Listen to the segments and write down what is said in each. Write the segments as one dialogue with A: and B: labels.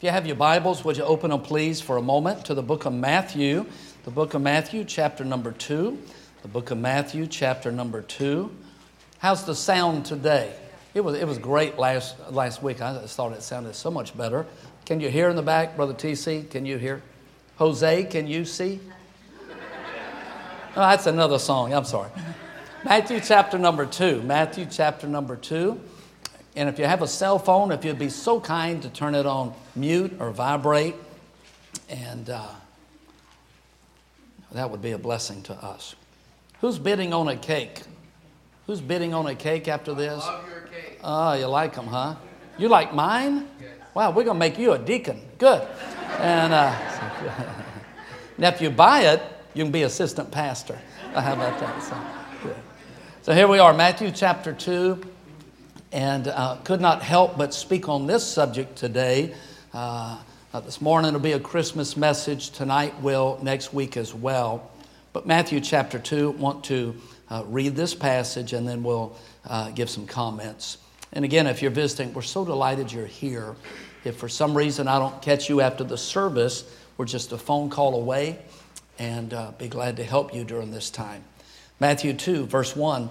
A: If you have your Bibles, would you open them, please, for a moment to the book of Matthew, the book of Matthew, chapter number two. The book of Matthew, chapter number two. How's the sound today? It was, it was great last, last week. I thought it sounded so much better. Can you hear in the back, Brother TC? Can you hear? Jose, can you see? Oh, that's another song. I'm sorry. Matthew chapter number two. Matthew chapter number two. And if you have a cell phone, if you'd be so kind to turn it on mute or vibrate, and uh, that would be a blessing to us. Who's bidding on a cake? Who's bidding on a cake after this?
B: I love your cake.
A: Oh, you like them, huh? You like mine? Wow, we're going to make you a deacon. Good. And uh, now, if you buy it, you can be assistant pastor. How about that? So, good. so here we are, Matthew chapter 2 and uh, could not help but speak on this subject today. Uh, uh, this morning will be a Christmas message. Tonight will, next week as well. But Matthew chapter 2, want to uh, read this passage and then we'll uh, give some comments. And again, if you're visiting, we're so delighted you're here. If for some reason I don't catch you after the service, we're just a phone call away and uh, be glad to help you during this time. Matthew 2, verse 1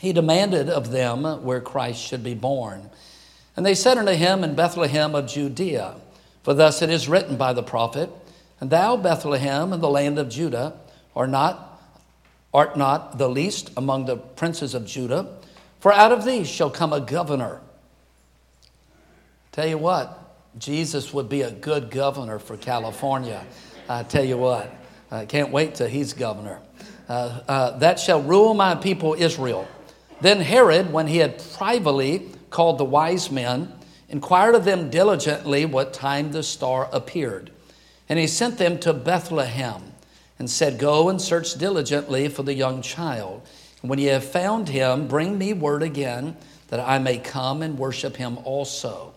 A: he demanded of them where Christ should be born. And they said unto him in Bethlehem of Judea, For thus it is written by the prophet, And thou, Bethlehem, in the land of Judah, art not, art not the least among the princes of Judah, for out of thee shall come a governor. Tell you what, Jesus would be a good governor for California. I tell you what, I can't wait till he's governor. Uh, uh, that shall rule my people Israel. Then Herod, when he had privately called the wise men, inquired of them diligently what time the star appeared. And he sent them to Bethlehem and said, Go and search diligently for the young child. And when ye have found him, bring me word again that I may come and worship him also.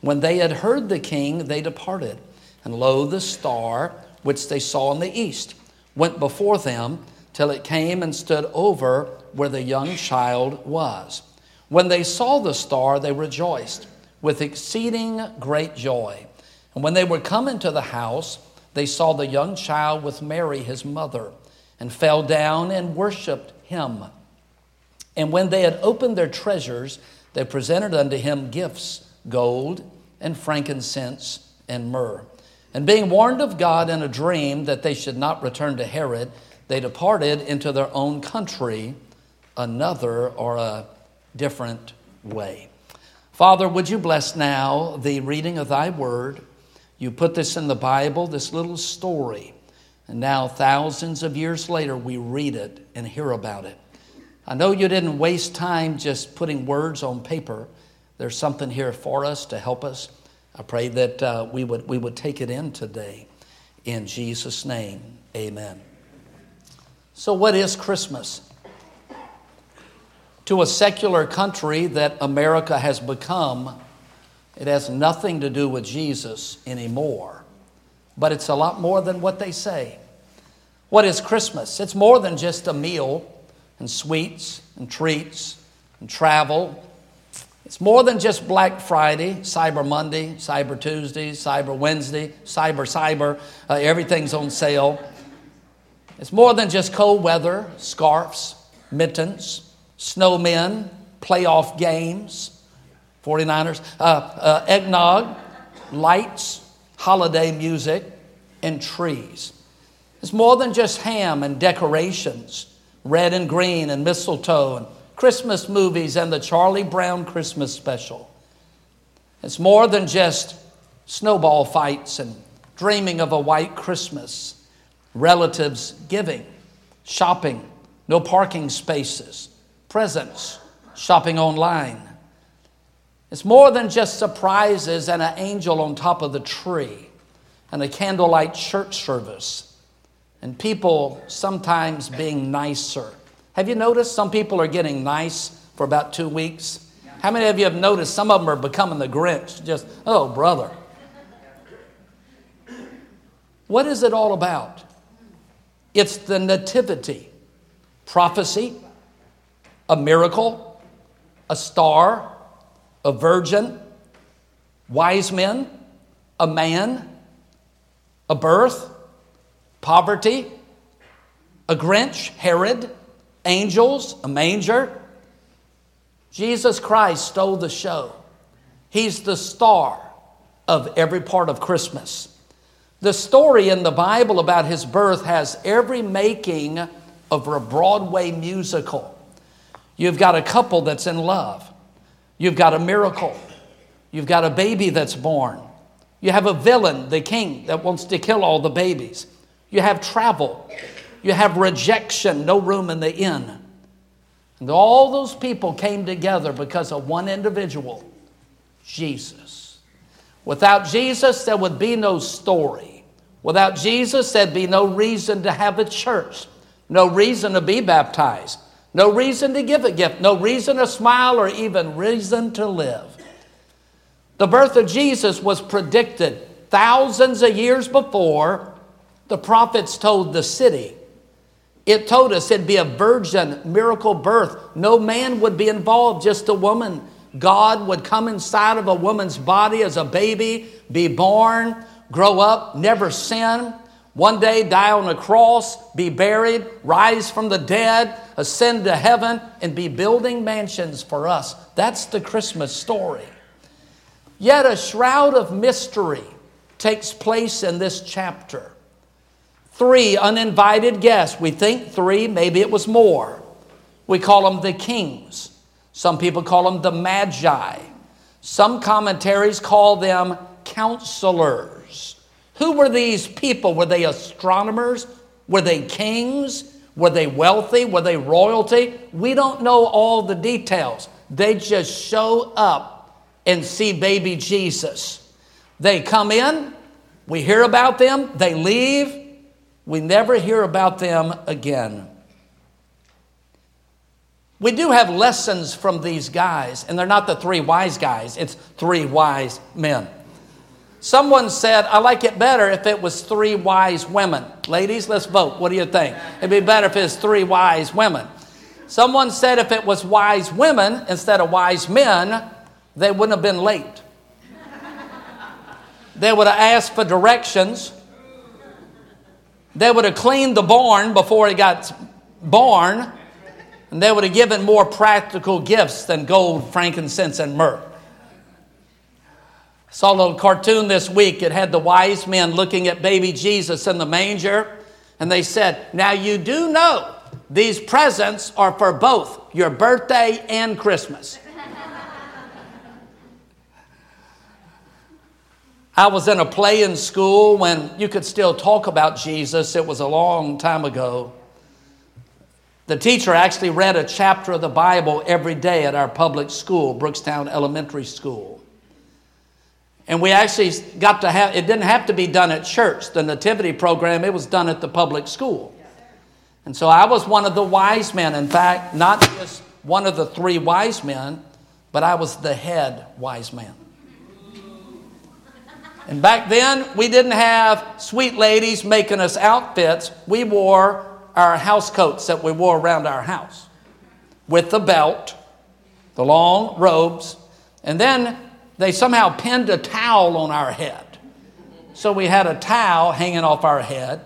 A: When they had heard the king, they departed. And lo, the star which they saw in the east went before them till it came and stood over where the young child was. When they saw the star, they rejoiced with exceeding great joy. And when they were come into the house, they saw the young child with Mary, his mother, and fell down and worshiped him. And when they had opened their treasures, they presented unto him gifts gold and frankincense and myrrh. And being warned of God in a dream that they should not return to Herod, they departed into their own country another or a different way. Father, would you bless now the reading of thy word? You put this in the Bible, this little story, and now thousands of years later we read it and hear about it. I know you didn't waste time just putting words on paper. There's something here for us to help us. I pray that uh, we, would, we would take it in today. In Jesus' name, amen. So, what is Christmas? To a secular country that America has become, it has nothing to do with Jesus anymore. But it's a lot more than what they say. What is Christmas? It's more than just a meal and sweets and treats and travel. It's more than just Black Friday, Cyber Monday, Cyber Tuesday, Cyber Wednesday, Cyber Cyber. Uh, everything's on sale. It's more than just cold weather, scarves, mittens, snowmen, playoff games, 49ers, uh, uh, eggnog, lights, holiday music, and trees. It's more than just ham and decorations, red and green and mistletoe and Christmas movies and the Charlie Brown Christmas special. It's more than just snowball fights and dreaming of a white Christmas relatives giving, shopping, no parking spaces, presents, shopping online. It's more than just surprises and an angel on top of the tree. and a candlelight church service, and people sometimes being nicer. Have you noticed some people are getting nice for about two weeks? How many of you have noticed some of them are becoming the Grinch? Just, oh, brother. What is it all about? It's the nativity, prophecy, a miracle, a star, a virgin, wise men, a man, a birth, poverty, a Grinch, Herod, angels, a manger. Jesus Christ stole the show. He's the star of every part of Christmas. The story in the Bible about his birth has every making of a Broadway musical. You've got a couple that's in love. You've got a miracle. You've got a baby that's born. You have a villain, the king, that wants to kill all the babies. You have travel. You have rejection, no room in the inn. And all those people came together because of one individual, Jesus. Without Jesus, there would be no story. Without Jesus, there'd be no reason to have a church, no reason to be baptized, no reason to give a gift, no reason to smile, or even reason to live. The birth of Jesus was predicted thousands of years before the prophets told the city. It told us it'd be a virgin miracle birth. No man would be involved, just a woman. God would come inside of a woman's body as a baby, be born, grow up, never sin, one day die on a cross, be buried, rise from the dead, ascend to heaven, and be building mansions for us. That's the Christmas story. Yet a shroud of mystery takes place in this chapter. Three uninvited guests. We think three, maybe it was more. We call them the kings. Some people call them the magi. Some commentaries call them counselors. Who were these people? Were they astronomers? Were they kings? Were they wealthy? Were they royalty? We don't know all the details. They just show up and see baby Jesus. They come in, we hear about them, they leave, we never hear about them again. We do have lessons from these guys, and they're not the three wise guys, it's three wise men. Someone said, I like it better if it was three wise women. Ladies, let's vote. What do you think? It'd be better if it was three wise women. Someone said if it was wise women instead of wise men, they wouldn't have been late. They would have asked for directions. They would have cleaned the barn before he got born. And they would have given more practical gifts than gold, frankincense, and myrrh. Saw a little cartoon this week. It had the wise men looking at baby Jesus in the manger. And they said, Now you do know these presents are for both your birthday and Christmas. I was in a play in school when you could still talk about Jesus. It was a long time ago. The teacher actually read a chapter of the Bible every day at our public school, Brookstown Elementary School. And we actually got to have, it didn't have to be done at church, the nativity program, it was done at the public school. And so I was one of the wise men. In fact, not just one of the three wise men, but I was the head wise man. And back then, we didn't have sweet ladies making us outfits. We wore our house coats that we wore around our house with the belt, the long robes, and then they somehow pinned a towel on our head. So we had a towel hanging off our head.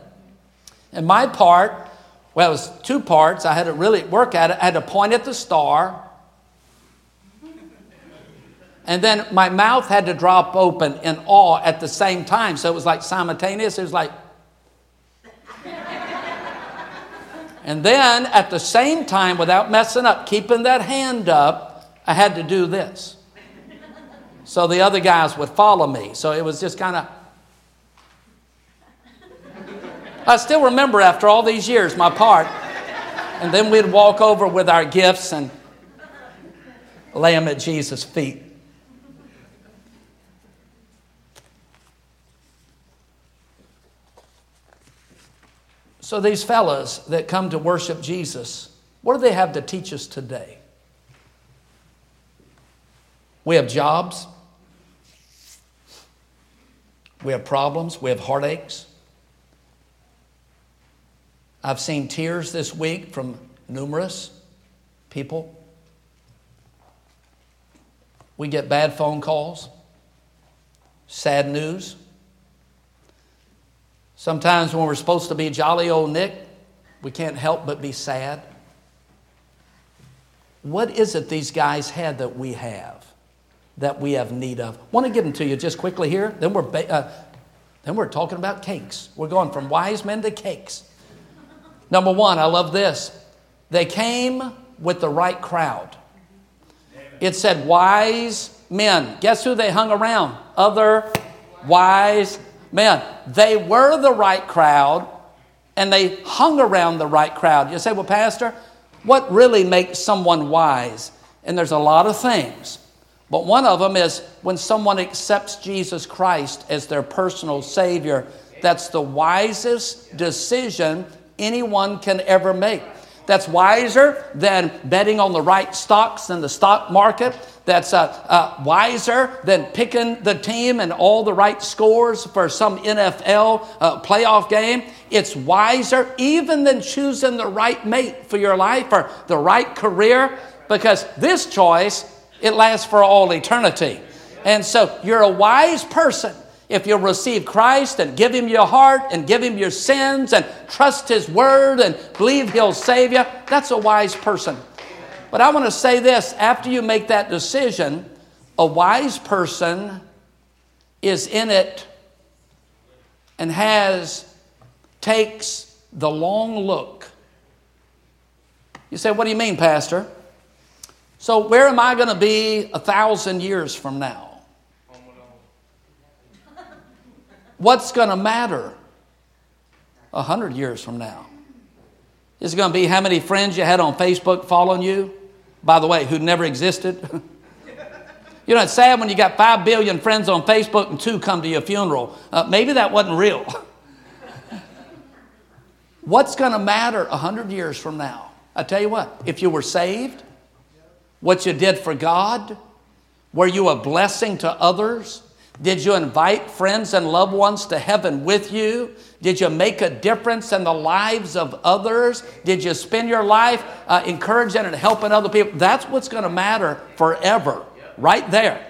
A: And my part, well, it was two parts. I had to really work at it. I had to point at the star and then my mouth had to drop open in awe at the same time. So it was like simultaneous. It was like. and then at the same time, without messing up, keeping that hand up, I had to do this. So the other guys would follow me. So it was just kind of. I still remember after all these years my part. And then we'd walk over with our gifts and lay them at Jesus' feet. So, these fellas that come to worship Jesus, what do they have to teach us today? We have jobs, we have problems, we have heartaches. I've seen tears this week from numerous people. We get bad phone calls, sad news. Sometimes when we're supposed to be jolly old Nick, we can't help but be sad. What is it these guys had that we have, that we have need of? Want to give them to you just quickly here. Then we're, uh, then we're talking about cakes. We're going from wise men to cakes. Number one, I love this. They came with the right crowd. It said wise men. Guess who they hung around? Other wise men. They were the right crowd and they hung around the right crowd. You say, well, Pastor, what really makes someone wise? And there's a lot of things. But one of them is when someone accepts Jesus Christ as their personal Savior, that's the wisest decision anyone can ever make. That's wiser than betting on the right stocks in the stock market. That's uh, uh, wiser than picking the team and all the right scores for some NFL uh, playoff game. It's wiser even than choosing the right mate for your life or the right career because this choice, it lasts for all eternity. And so you're a wise person if you'll receive Christ and give Him your heart and give Him your sins and trust His Word and believe He'll save you, that's a wise person. But I want to say this after you make that decision, a wise person is in it and has, takes the long look. You say, What do you mean, Pastor? So, where am I going to be a thousand years from now? What's going to matter a hundred years from now? Is it going to be how many friends you had on Facebook following you? By the way, who never existed? you know, it's sad when you got five billion friends on Facebook and two come to your funeral. Uh, maybe that wasn't real. What's going to matter a hundred years from now? I tell you what, if you were saved, what you did for God, were you a blessing to others? Did you invite friends and loved ones to heaven with you? Did you make a difference in the lives of others? Did you spend your life uh, encouraging and helping other people? That's what's going to matter forever, right there.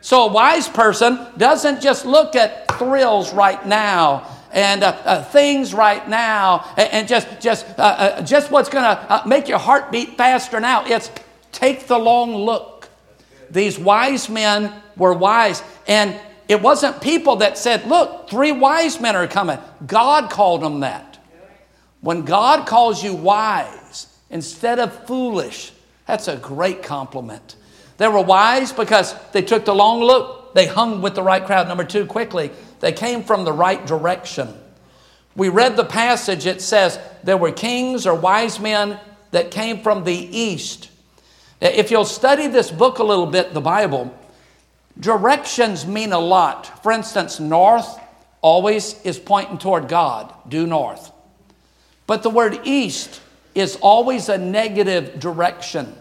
A: So a wise person doesn't just look at thrills right now and uh, uh, things right now and, and just just uh, uh, just what's going to uh, make your heart beat faster now. It's take the long look. These wise men were wise. And it wasn't people that said, Look, three wise men are coming. God called them that. When God calls you wise instead of foolish, that's a great compliment. They were wise because they took the long look, they hung with the right crowd. Number two, quickly, they came from the right direction. We read the passage, it says there were kings or wise men that came from the east. If you'll study this book a little bit, the Bible, Directions mean a lot. For instance, north always is pointing toward God, due north. But the word east is always a negative direction.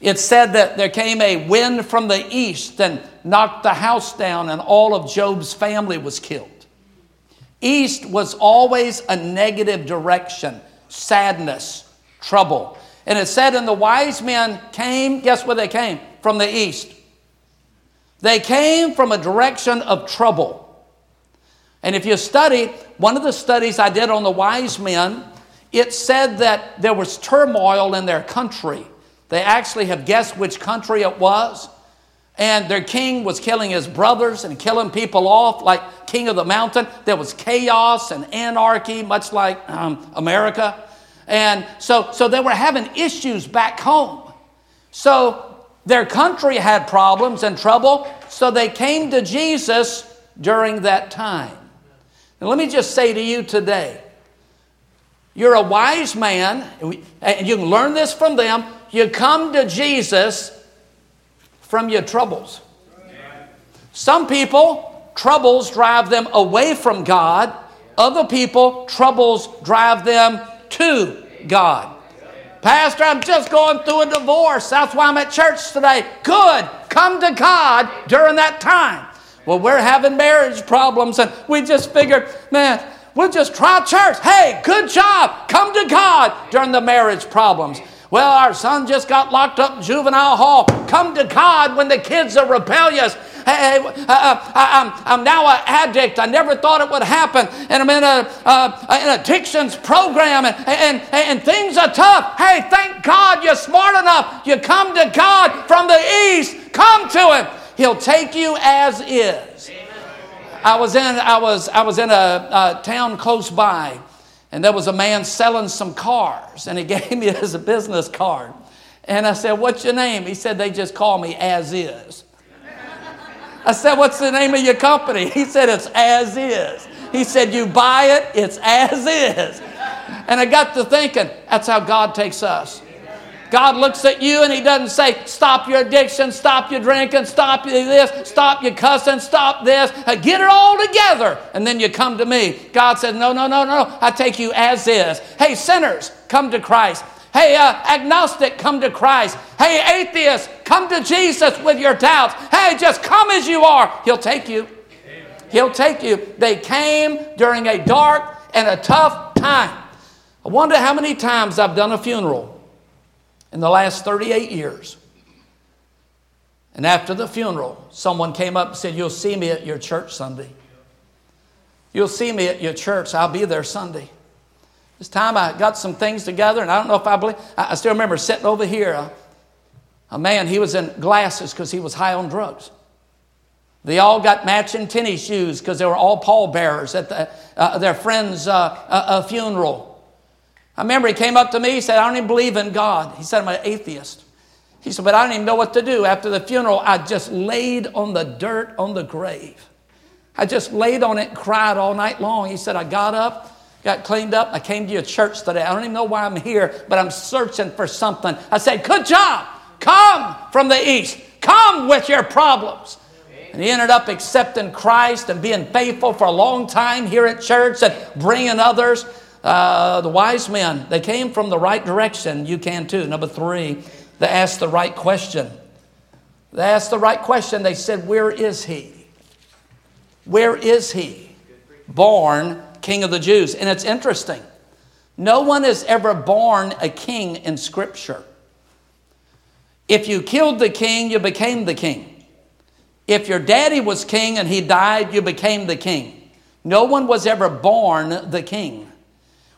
A: It said that there came a wind from the east and knocked the house down, and all of Job's family was killed. East was always a negative direction, sadness, trouble. And it said, and the wise men came, guess where they came? From the east. They came from a direction of trouble. And if you study, one of the studies I did on the wise men, it said that there was turmoil in their country. They actually have guessed which country it was. And their king was killing his brothers and killing people off, like king of the mountain. There was chaos and anarchy, much like um, America. And so, so they were having issues back home. So their country had problems and trouble, so they came to Jesus during that time. And let me just say to you today you're a wise man, and you can learn this from them. You come to Jesus from your troubles. Some people, troubles drive them away from God, Other people, troubles drive them to God. Pastor, I'm just going through a divorce. That's why I'm at church today. Good. Come to God during that time. Well, we're having marriage problems, and we just figured, man, we'll just try church. Hey, good job. Come to God during the marriage problems. Well, our son just got locked up in juvenile hall. Come to God when the kids are rebellious. Hey, uh, uh, I'm, I'm now an addict. I never thought it would happen. And I'm in a, uh, an addictions program and, and, and things are tough. Hey, thank God you're smart enough. You come to God from the east. Come to Him. He'll take you as is. I was in, I was, I was in a, a town close by and there was a man selling some cars, and he gave me his business card. And I said, What's your name? He said, They just call me as is. I said, What's the name of your company? He said, It's as is. He said, You buy it, it's as is. And I got to thinking, that's how God takes us. God looks at you and He doesn't say, Stop your addiction, stop your drinking, stop this, stop your cussing, stop this, uh, get it all together. And then you come to me. God says, No, no, no, no. I take you as is. Hey, sinners, come to Christ. Hey, uh, agnostic, come to Christ. Hey, atheist, come to Jesus with your doubts. Hey, just come as you are. He'll take you. He'll take you. They came during a dark and a tough time. I wonder how many times I've done a funeral in the last 38 years. And after the funeral, someone came up and said, You'll see me at your church Sunday. You'll see me at your church. I'll be there Sunday. This time I got some things together, and I don't know if I believe, I still remember sitting over here. A, a man, he was in glasses because he was high on drugs. They all got matching tennis shoes because they were all pallbearers at the, uh, their friend's uh, uh, funeral. I remember he came up to me, he said, I don't even believe in God. He said, I'm an atheist. He said, but I don't even know what to do. After the funeral, I just laid on the dirt on the grave. I just laid on it and cried all night long. He said, I got up, got cleaned up. I came to your church today. I don't even know why I'm here, but I'm searching for something. I said, Good job. Come from the east. Come with your problems. And he ended up accepting Christ and being faithful for a long time here at church and bringing others. Uh, the wise men, they came from the right direction. You can too. Number three, they asked the right question. They asked the right question. They said, Where is he? Where is he? Born King of the Jews. And it's interesting. No one is ever born a king in Scripture. If you killed the king, you became the king. If your daddy was king and he died, you became the king. No one was ever born the king.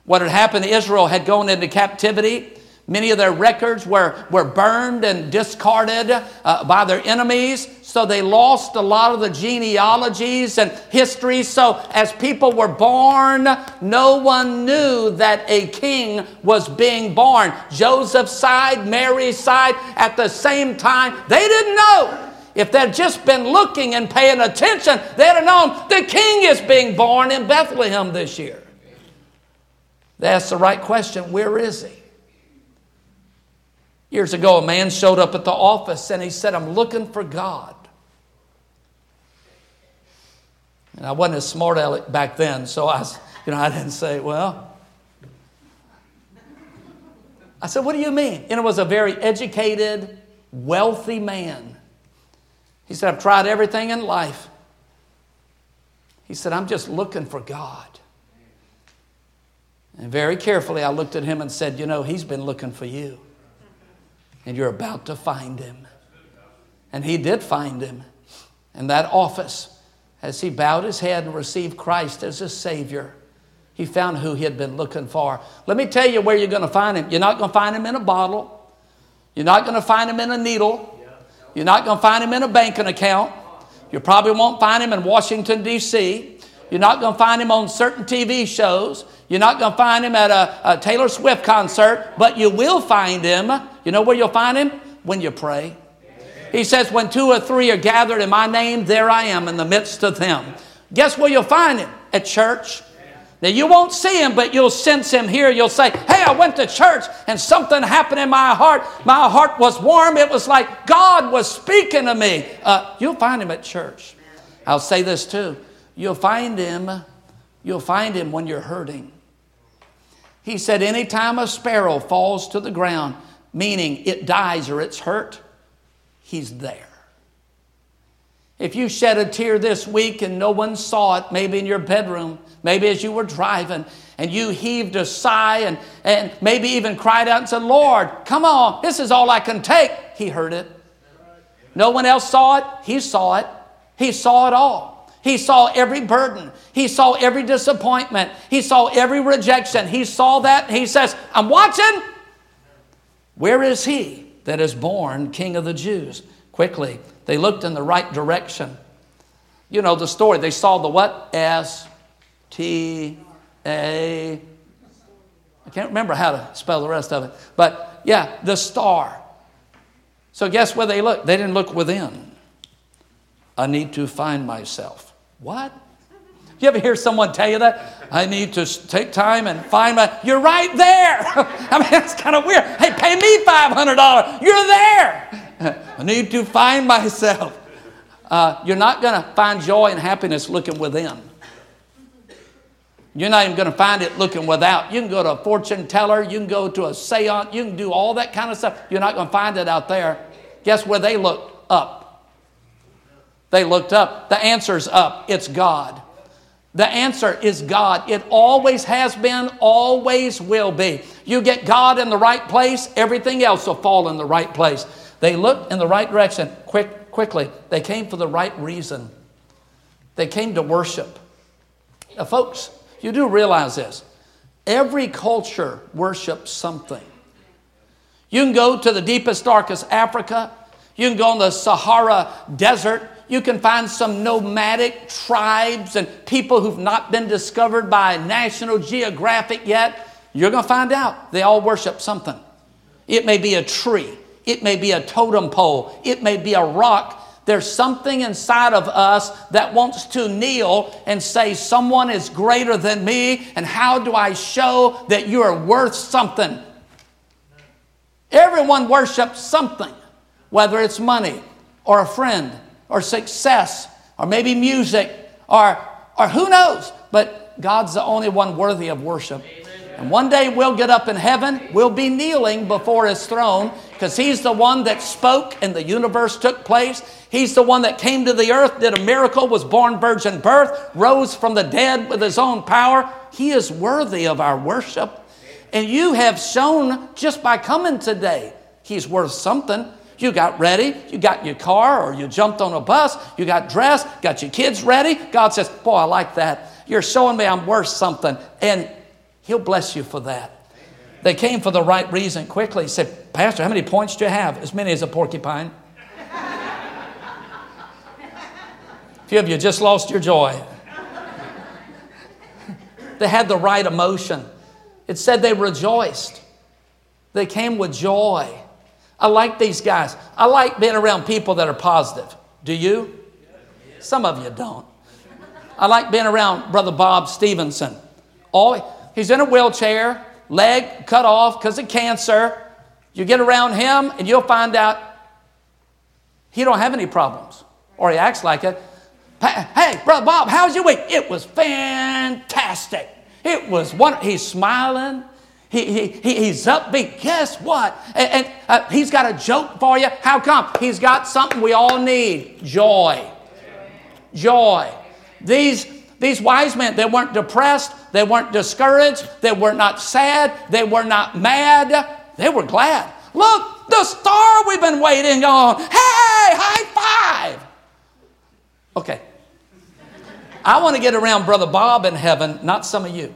A: What had happened, Israel had gone into captivity. Many of their records were, were burned and discarded uh, by their enemies. So they lost a lot of the genealogies and history. So as people were born, no one knew that a king was being born. Joseph side, Mary side, at the same time. They didn't know. If they'd just been looking and paying attention, they'd have known the king is being born in Bethlehem this year. They asked the right question where is he? Years ago, a man showed up at the office and he said, I'm looking for God. And I wasn't as smart aleck back then, so I, you know, I didn't say, well. I said, what do you mean? And it was a very educated, wealthy man. He said, I've tried everything in life. He said, I'm just looking for God. And very carefully, I looked at him and said, You know, he's been looking for you. And you're about to find him. And he did find him in that office as he bowed his head and received Christ as his Savior. He found who he had been looking for. Let me tell you where you're going to find him. You're not going to find him in a bottle. You're not going to find him in a needle. You're not going to find him in a banking account. You probably won't find him in Washington, D.C. You're not going to find him on certain TV shows. You're not going to find him at a, a, Taylor Swift concert, but you will find him. You know where you'll find him? When you pray. He says, When two or three are gathered in my name, there I am in the midst of them. Guess where you'll find him? At church. Now, you won't see him, but you'll sense him here. You'll say, Hey, I went to church and something happened in my heart. My heart was warm. It was like God was speaking to me. Uh, you'll find him at church. I'll say this too. You'll find him You'll find him when you're hurting. He said, Anytime a sparrow falls to the ground, meaning it dies or it's hurt, he's there. If you shed a tear this week and no one saw it, maybe in your bedroom, maybe as you were driving, and you heaved a sigh and, and maybe even cried out and said, Lord, come on, this is all I can take. He heard it. No one else saw it. He saw it. He saw it all. He saw every burden. He saw every disappointment. He saw every rejection. He saw that. He says, I'm watching. Where is he that is born King of the Jews? Quickly, they looked in the right direction. You know the story. They saw the what? S T A. I can't remember how to spell the rest of it. But yeah, the star. So guess where they looked? They didn't look within. I need to find myself. What? You ever hear someone tell you that? I need to take time and find my. You're right there. I mean, it's kind of weird. Hey, pay me $500. You're there. I need to find myself. Uh, you're not going to find joy and happiness looking within. You're not even going to find it looking without. You can go to a fortune teller, you can go to a seance, you can do all that kind of stuff. You're not going to find it out there. Guess where they look? Up. They looked up. The answer's up. It's God. The answer is God. It always has been, always will be. You get God in the right place, everything else will fall in the right place. They looked in the right direction quick, quickly. They came for the right reason. They came to worship. Now, folks, you do realize this. Every culture worships something. You can go to the deepest, darkest Africa. You can go in the Sahara Desert you can find some nomadic tribes and people who've not been discovered by National Geographic yet. You're going to find out they all worship something. It may be a tree, it may be a totem pole, it may be a rock. There's something inside of us that wants to kneel and say, Someone is greater than me, and how do I show that you are worth something? Everyone worships something, whether it's money or a friend or success or maybe music or, or who knows. But God's the only one worthy of worship. And one day we'll get up in heaven, we'll be kneeling before His throne because He's the one that spoke and the universe took place. He's the one that came to the earth, did a miracle, was born virgin birth, rose from the dead with His own power. He is worthy of our worship. And you have shown just by coming today, He's worth something. You got ready, you got your car, or you jumped on a bus, you got dressed, got your kids ready. God says, Boy, I like that. You're showing me I'm worth something. And He'll bless you for that. They came for the right reason quickly. He said, Pastor, how many points do you have? As many as a porcupine. a few of you just lost your joy. they had the right emotion. It said they rejoiced. They came with joy. I like these guys. I like being around people that are positive. Do you? Some of you don't. I like being around Brother Bob Stevenson. Oh, he's in a wheelchair, leg cut off because of cancer. You get around him and you'll find out he don't have any problems, or he acts like it. Hey, Brother Bob, how's your week? It was fantastic. It was one. He's smiling. He, he, he's upbeat. Guess what? And, and uh, he's got a joke for you. How come? He's got something we all need joy. Joy. These, these wise men, they weren't depressed, they weren't discouraged, they were not sad, they were not mad, they were glad. Look, the star we've been waiting on. Hey, high five. Okay. I want to get around Brother Bob in heaven, not some of you.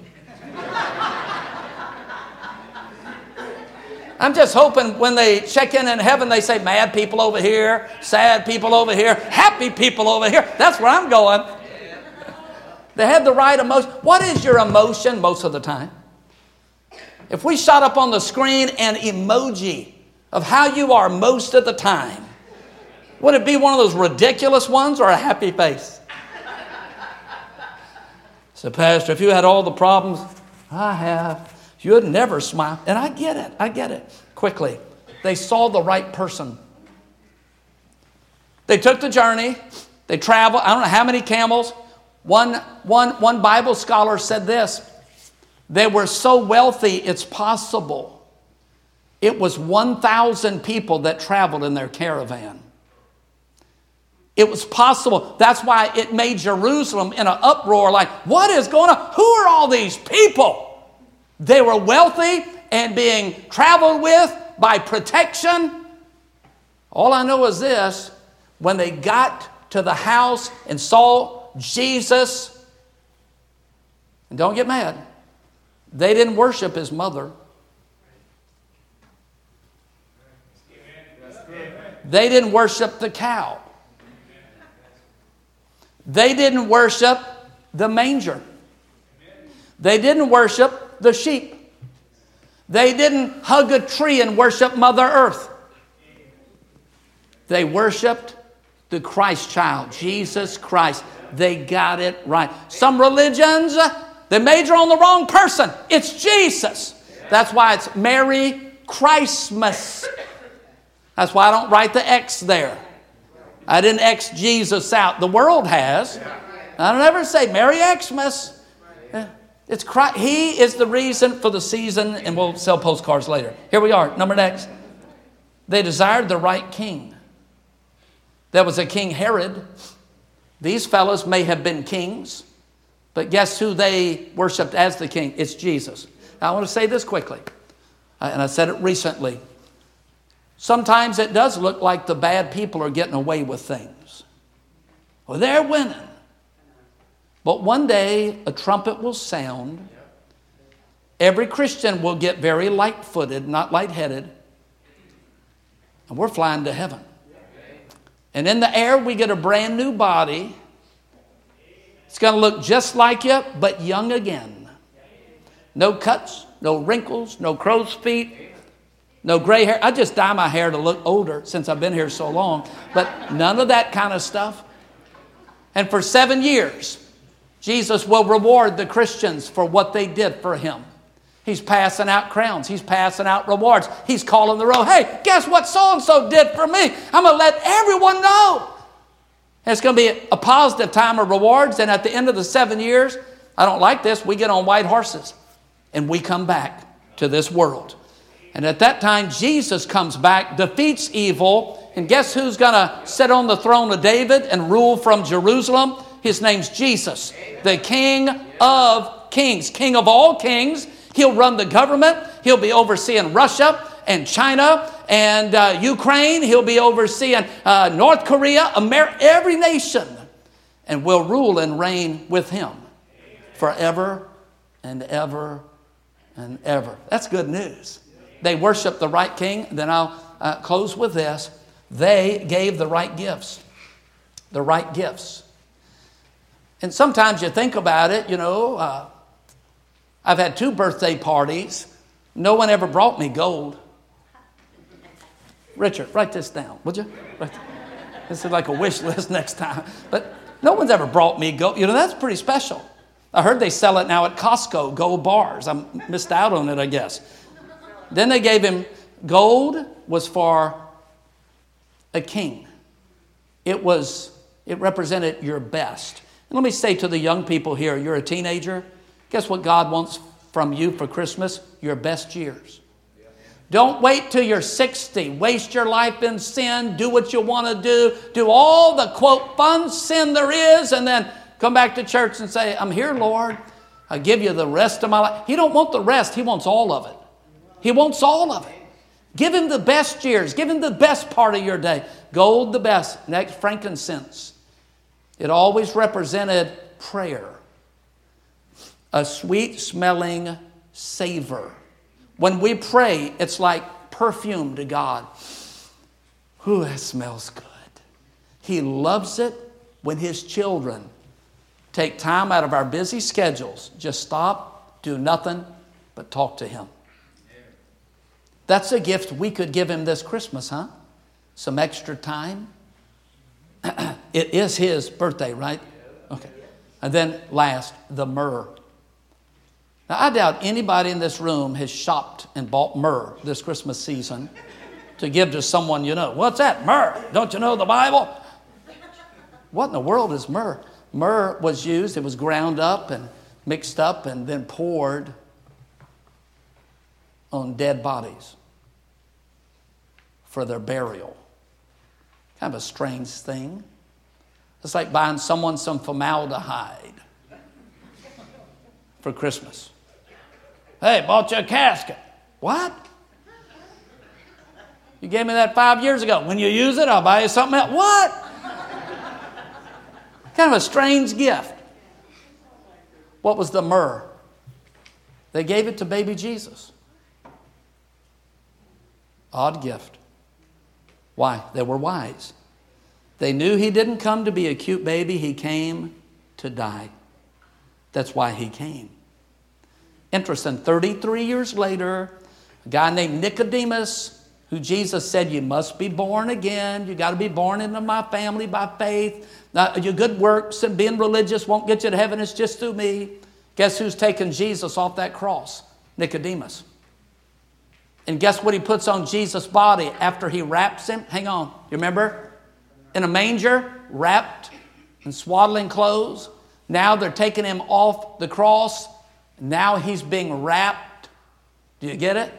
A: I'm just hoping when they check in in heaven, they say, mad people over here, sad people over here, happy people over here. That's where I'm going. They had the right emotion. What is your emotion most of the time? If we shot up on the screen an emoji of how you are most of the time, would it be one of those ridiculous ones or a happy face? So, Pastor, if you had all the problems I have, You'd never smile. And I get it. I get it. Quickly, they saw the right person. They took the journey. They traveled, I don't know how many camels. One, one, one Bible scholar said this they were so wealthy, it's possible. It was 1,000 people that traveled in their caravan. It was possible. That's why it made Jerusalem in an uproar like, what is going on? Who are all these people? They were wealthy and being traveled with by protection. All I know is this when they got to the house and saw Jesus, and don't get mad, they didn't worship his mother. They didn't worship the cow. They didn't worship the manger. They didn't worship the sheep. They didn't hug a tree and worship Mother Earth. They worshiped the Christ child, Jesus Christ. They got it right. Some religions, uh, they major on the wrong person. It's Jesus. That's why it's Merry Christmas. That's why I don't write the X there. I didn't X Jesus out. The world has. I don't ever say Merry Xmas. It's Christ. He is the reason for the season, and we'll sell postcards later. Here we are, number next. They desired the right king. There was a King Herod. These fellows may have been kings, but guess who they worshiped as the king? It's Jesus. Now, I want to say this quickly, uh, and I said it recently. Sometimes it does look like the bad people are getting away with things. Well, they're winning. But one day a trumpet will sound. Every Christian will get very light footed, not light headed. And we're flying to heaven. And in the air, we get a brand new body. It's going to look just like you, but young again. No cuts, no wrinkles, no crow's feet, no gray hair. I just dye my hair to look older since I've been here so long, but none of that kind of stuff. And for seven years, Jesus will reward the Christians for what they did for him. He's passing out crowns. He's passing out rewards. He's calling the roll. Hey, guess what so and so did for me? I'm going to let everyone know. It's going to be a positive time of rewards. And at the end of the seven years, I don't like this, we get on white horses and we come back to this world. And at that time, Jesus comes back, defeats evil, and guess who's going to sit on the throne of David and rule from Jerusalem? His name's Jesus, the King of kings, King of all kings. He'll run the government, he'll be overseeing Russia and China and uh, Ukraine, he'll be overseeing uh, North Korea, America, every nation, and will rule and reign with him forever and ever and ever. That's good news. They worship the right king. Then I'll uh, close with this. They gave the right gifts. The right gifts. And sometimes you think about it, you know, uh, I've had two birthday parties. No one ever brought me gold. Richard, write this down, would you? This is like a wish list next time. But no one's ever brought me gold. You know, that's pretty special. I heard they sell it now at Costco, gold bars. I missed out on it, I guess. Then they gave him gold was for a king. It was it represented your best. And let me say to the young people here, you're a teenager. Guess what God wants from you for Christmas? Your best years. Don't wait till you're 60. Waste your life in sin. Do what you want to do. Do all the quote fun sin there is, and then come back to church and say, I'm here, Lord. I give you the rest of my life. He don't want the rest, he wants all of it. He wants all of it. Give him the best years. Give him the best part of your day. Gold, the best. Next, frankincense. It always represented prayer, a sweet smelling savor. When we pray, it's like perfume to God. Ooh, that smells good. He loves it when His children take time out of our busy schedules, just stop, do nothing but talk to Him. That's a gift we could give him this Christmas, huh? Some extra time. it is his birthday, right? Okay. And then last, the myrrh. Now, I doubt anybody in this room has shopped and bought myrrh this Christmas season to give to someone you know. What's that? Myrrh. Don't you know the Bible? What in the world is myrrh? Myrrh was used, it was ground up and mixed up and then poured on dead bodies for their burial. Kind of a strange thing. It's like buying someone some formaldehyde for Christmas. Hey, bought you a casket. What? You gave me that five years ago. When you use it, I'll buy you something else. What? kind of a strange gift. What was the myrrh? They gave it to baby Jesus. Odd gift. Why? They were wise. They knew he didn't come to be a cute baby, he came to die. That's why he came. Interesting, 33 years later, a guy named Nicodemus, who Jesus said, You must be born again. You got to be born into my family by faith. Now, your good works and being religious won't get you to heaven, it's just through me. Guess who's taking Jesus off that cross? Nicodemus. And guess what he puts on Jesus' body after he wraps him? Hang on, you remember? in a manger, wrapped in swaddling clothes. Now they're taking him off the cross. Now he's being wrapped. Do you get it?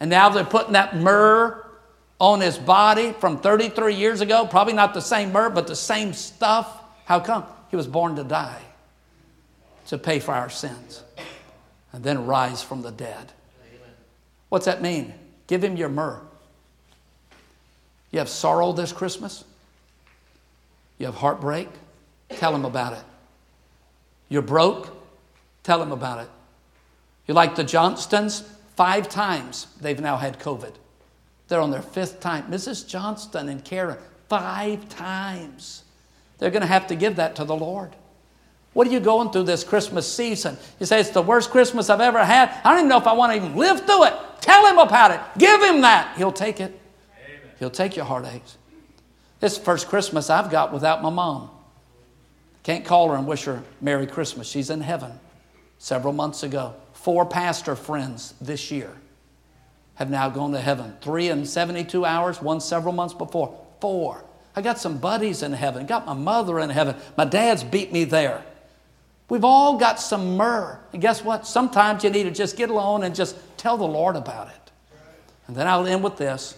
A: And now they're putting that myrrh on his body from 33 years ago. Probably not the same myrrh, but the same stuff. How come? He was born to die, to pay for our sins, and then rise from the dead. What's that mean? Give him your myrrh. You have sorrow this Christmas? You have heartbreak? Tell him about it. You're broke? Tell him about it. You like the Johnstons? Five times they've now had COVID. They're on their fifth time. Mrs. Johnston and Karen, five times. They're going to have to give that to the Lord. What are you going through this Christmas season? You say, It's the worst Christmas I've ever had. I don't even know if I want to even live through it. Tell him about it. Give him that. He'll take it. Amen. He'll take your heartaches. This first Christmas I've got without my mom. Can't call her and wish her Merry Christmas. She's in heaven several months ago. Four pastor friends this year have now gone to heaven. Three in 72 hours, one several months before. Four. I got some buddies in heaven, got my mother in heaven. My dad's beat me there. We've all got some myrrh. And guess what? Sometimes you need to just get alone and just tell the Lord about it. And then I'll end with this.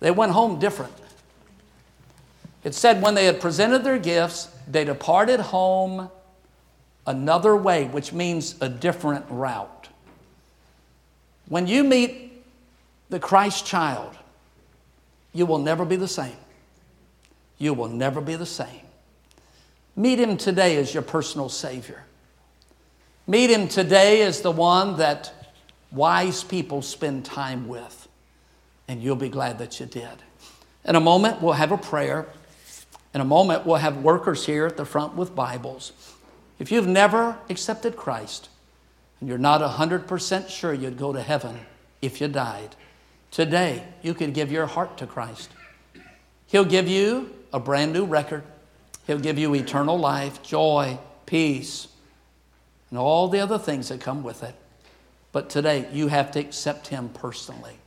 A: They went home different. It said, when they had presented their gifts, they departed home another way, which means a different route. When you meet the Christ child, you will never be the same. You will never be the same. Meet him today as your personal Savior. Meet him today as the one that wise people spend time with, and you'll be glad that you did. In a moment, we'll have a prayer. In a moment, we'll have workers here at the front with Bibles. If you've never accepted Christ and you're not 100% sure you'd go to heaven if you died, today you could give your heart to Christ. He'll give you a brand new record, He'll give you eternal life, joy, peace, and all the other things that come with it. But today, you have to accept Him personally.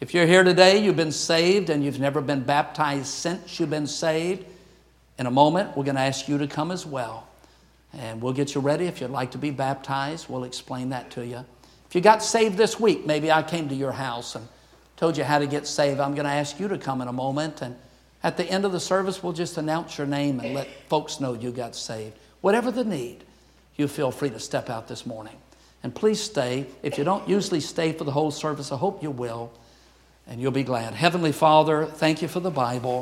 A: If you're here today, you've been saved and you've never been baptized since you've been saved, in a moment, we're going to ask you to come as well. And we'll get you ready. If you'd like to be baptized, we'll explain that to you. If you got saved this week, maybe I came to your house and told you how to get saved. I'm going to ask you to come in a moment. And at the end of the service, we'll just announce your name and let folks know you got saved. Whatever the need, you feel free to step out this morning. And please stay. If you don't usually stay for the whole service, I hope you will. And you'll be glad. Heavenly Father, thank you for the Bible.